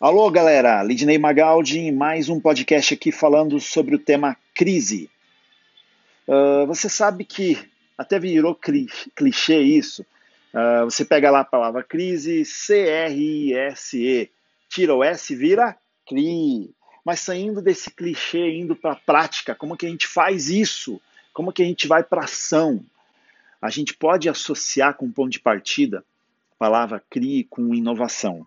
Alô, galera! Lidney Magaldi em mais um podcast aqui falando sobre o tema crise. Uh, você sabe que até virou clichê isso. Uh, você pega lá a palavra crise, C-R-I-S-E, tira o S, vira CRI. Mas saindo desse clichê, indo para a prática, como que a gente faz isso? Como que a gente vai para ação? A gente pode associar com ponto de partida a palavra CRI com inovação.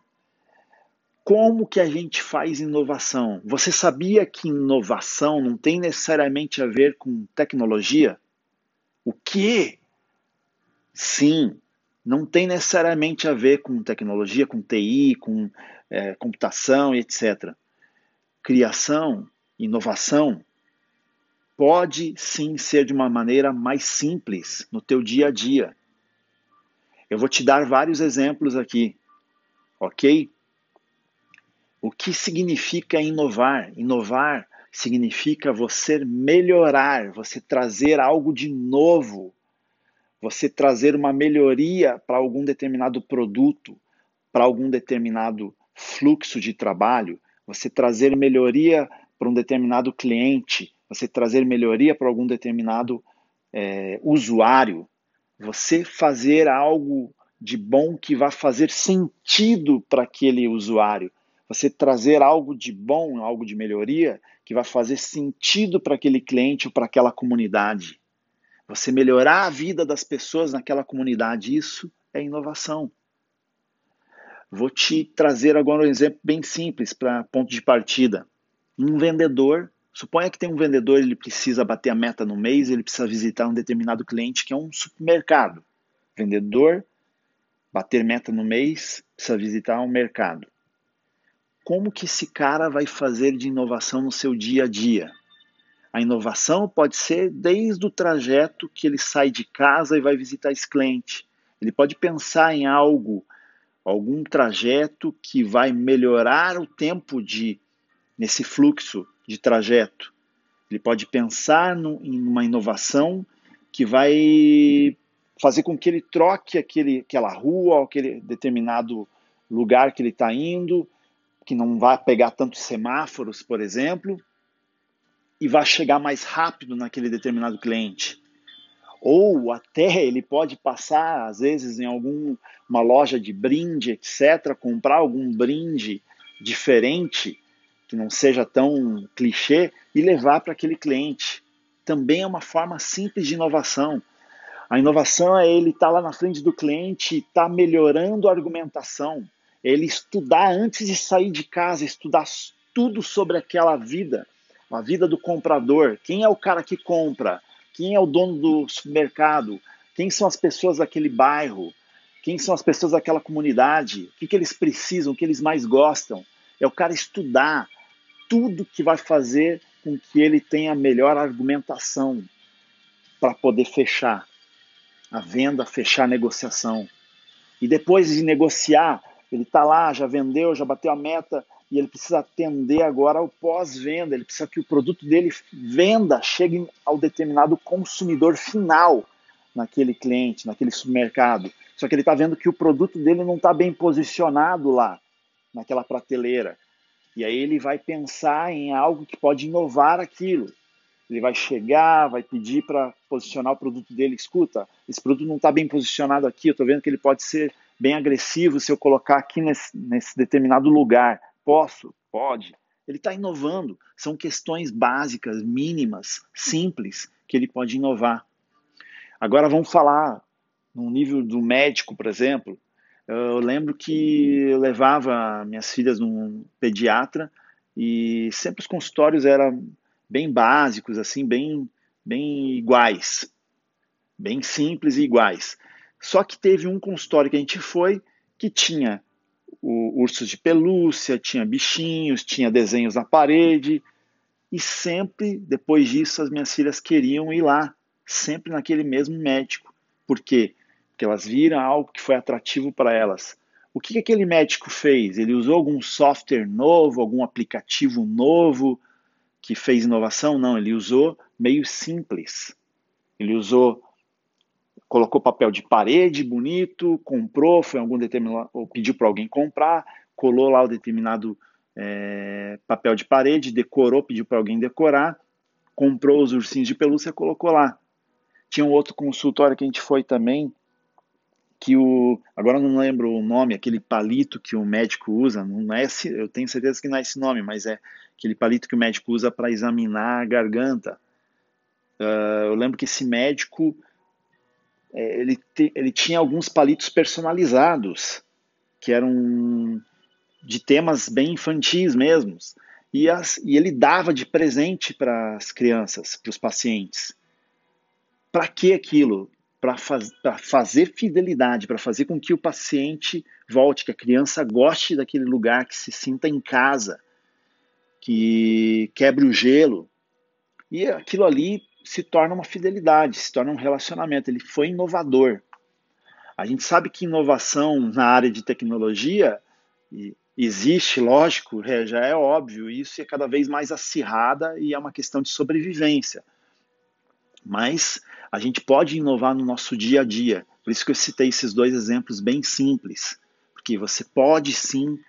Como que a gente faz inovação? Você sabia que inovação não tem necessariamente a ver com tecnologia? O que? Sim, não tem necessariamente a ver com tecnologia, com TI, com é, computação e etc. Criação, inovação, pode sim ser de uma maneira mais simples no teu dia a dia. Eu vou te dar vários exemplos aqui, ok? O que significa inovar? Inovar significa você melhorar, você trazer algo de novo, você trazer uma melhoria para algum determinado produto, para algum determinado fluxo de trabalho, você trazer melhoria para um determinado cliente, você trazer melhoria para algum determinado é, usuário, você fazer algo de bom que vai fazer sentido para aquele usuário você trazer algo de bom, algo de melhoria, que vai fazer sentido para aquele cliente ou para aquela comunidade. Você melhorar a vida das pessoas naquela comunidade, isso é inovação. Vou te trazer agora um exemplo bem simples para ponto de partida. Um vendedor, suponha que tem um vendedor, ele precisa bater a meta no mês, ele precisa visitar um determinado cliente que é um supermercado. Vendedor, bater meta no mês, precisa visitar um mercado como que esse cara vai fazer de inovação no seu dia a dia. A inovação pode ser desde o trajeto que ele sai de casa e vai visitar esse cliente. Ele pode pensar em algo, algum trajeto que vai melhorar o tempo de nesse fluxo de trajeto. Ele pode pensar no, em uma inovação que vai fazer com que ele troque aquele, aquela rua, aquele determinado lugar que ele está indo, que não vai pegar tantos semáforos, por exemplo, e vai chegar mais rápido naquele determinado cliente. Ou até ele pode passar, às vezes, em alguma loja de brinde, etc., comprar algum brinde diferente, que não seja tão clichê, e levar para aquele cliente. Também é uma forma simples de inovação. A inovação é ele estar tá lá na frente do cliente e estar tá melhorando a argumentação ele estudar antes de sair de casa, estudar tudo sobre aquela vida, a vida do comprador, quem é o cara que compra, quem é o dono do supermercado, quem são as pessoas daquele bairro, quem são as pessoas daquela comunidade, o que, que eles precisam, o que eles mais gostam. É o cara estudar tudo que vai fazer com que ele tenha melhor argumentação para poder fechar. A venda, fechar a negociação. E depois de negociar, ele está lá, já vendeu, já bateu a meta e ele precisa atender agora ao pós-venda. Ele precisa que o produto dele venda, chegue ao determinado consumidor final naquele cliente, naquele supermercado. Só que ele está vendo que o produto dele não está bem posicionado lá, naquela prateleira. E aí ele vai pensar em algo que pode inovar aquilo. Ele vai chegar, vai pedir para posicionar o produto dele. Escuta, esse produto não está bem posicionado aqui. Eu estou vendo que ele pode ser bem agressivo se eu colocar aqui nesse, nesse determinado lugar. Posso? Pode. Ele está inovando. São questões básicas, mínimas, simples, que ele pode inovar. Agora vamos falar no nível do médico, por exemplo. Eu lembro que eu levava minhas filhas num pediatra e sempre os consultórios eram bem básicos, assim, bem, bem iguais, bem simples e iguais. Só que teve um consultório que a gente foi que tinha ursos de pelúcia, tinha bichinhos, tinha desenhos na parede. E sempre, depois disso, as minhas filhas queriam ir lá, sempre naquele mesmo médico. Por quê? Porque elas viram algo que foi atrativo para elas. O que, que aquele médico fez? Ele usou algum software novo, algum aplicativo novo que fez inovação? Não, ele usou meio simples. Ele usou colocou papel de parede bonito, comprou, foi algum determinado, ou pediu para alguém comprar, colou lá o determinado é, papel de parede, decorou, pediu para alguém decorar, comprou os ursinhos de pelúcia colocou lá. Tinha um outro consultório que a gente foi também, que o. Agora não lembro o nome, aquele palito que o médico usa, não é esse, eu tenho certeza que não é esse nome, mas é aquele palito que o médico usa para examinar a garganta. Uh, eu lembro que esse médico ele, te, ele tinha alguns palitos personalizados, que eram de temas bem infantis mesmos. E, as, e ele dava de presente para as crianças, para os pacientes. Para que aquilo? Para faz, fazer fidelidade, para fazer com que o paciente volte, que a criança goste daquele lugar, que se sinta em casa, que quebre o gelo. E aquilo ali se torna uma fidelidade, se torna um relacionamento. Ele foi inovador. A gente sabe que inovação na área de tecnologia existe, lógico, é, já é óbvio, isso é cada vez mais acirrada e é uma questão de sobrevivência. Mas a gente pode inovar no nosso dia a dia. Por isso que eu citei esses dois exemplos bem simples, porque você pode sim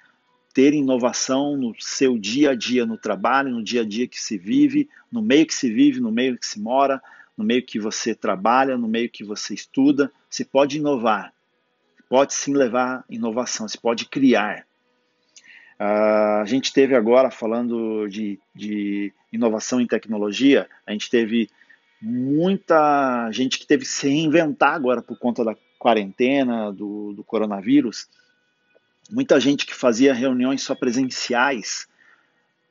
ter inovação no seu dia a dia, no trabalho, no dia a dia que se vive, no meio que se vive, no meio que se mora, no meio que você trabalha, no meio que você estuda. Você pode inovar, pode sim levar inovação, você pode criar. Uh, a gente teve agora, falando de, de inovação em tecnologia, a gente teve muita gente que teve que se reinventar agora por conta da quarentena, do, do coronavírus muita gente que fazia reuniões só presenciais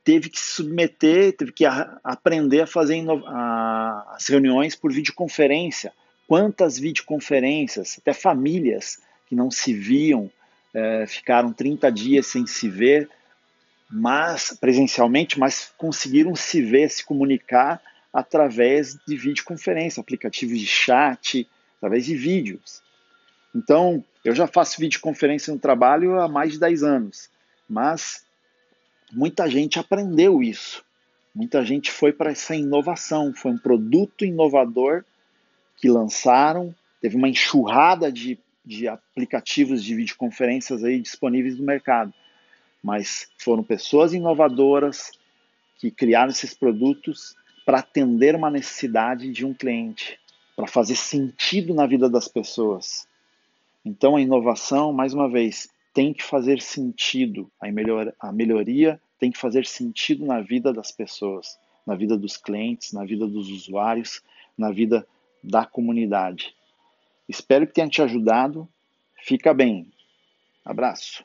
teve que se submeter, teve que a, aprender a fazer a, as reuniões por videoconferência. Quantas videoconferências, até famílias que não se viam, é, ficaram 30 dias sem se ver, mas presencialmente, mas conseguiram se ver, se comunicar através de videoconferência, aplicativos de chat, através de vídeos. Então, eu já faço videoconferência no trabalho há mais de 10 anos, mas muita gente aprendeu isso. Muita gente foi para essa inovação, foi um produto inovador que lançaram, teve uma enxurrada de, de aplicativos de videoconferências aí disponíveis no mercado. Mas foram pessoas inovadoras que criaram esses produtos para atender uma necessidade de um cliente, para fazer sentido na vida das pessoas. Então a inovação, mais uma vez, tem que fazer sentido. A, melhor, a melhoria tem que fazer sentido na vida das pessoas, na vida dos clientes, na vida dos usuários, na vida da comunidade. Espero que tenha te ajudado. Fica bem. Abraço.